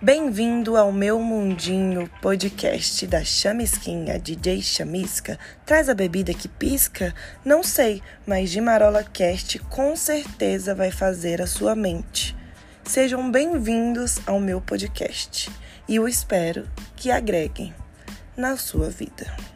Bem-vindo ao meu mundinho podcast da Chamisquinha DJ Chamisca. Traz a bebida que pisca? Não sei, mas de Marola Cast com certeza vai fazer a sua mente. Sejam bem-vindos ao meu podcast e eu espero que agreguem na sua vida.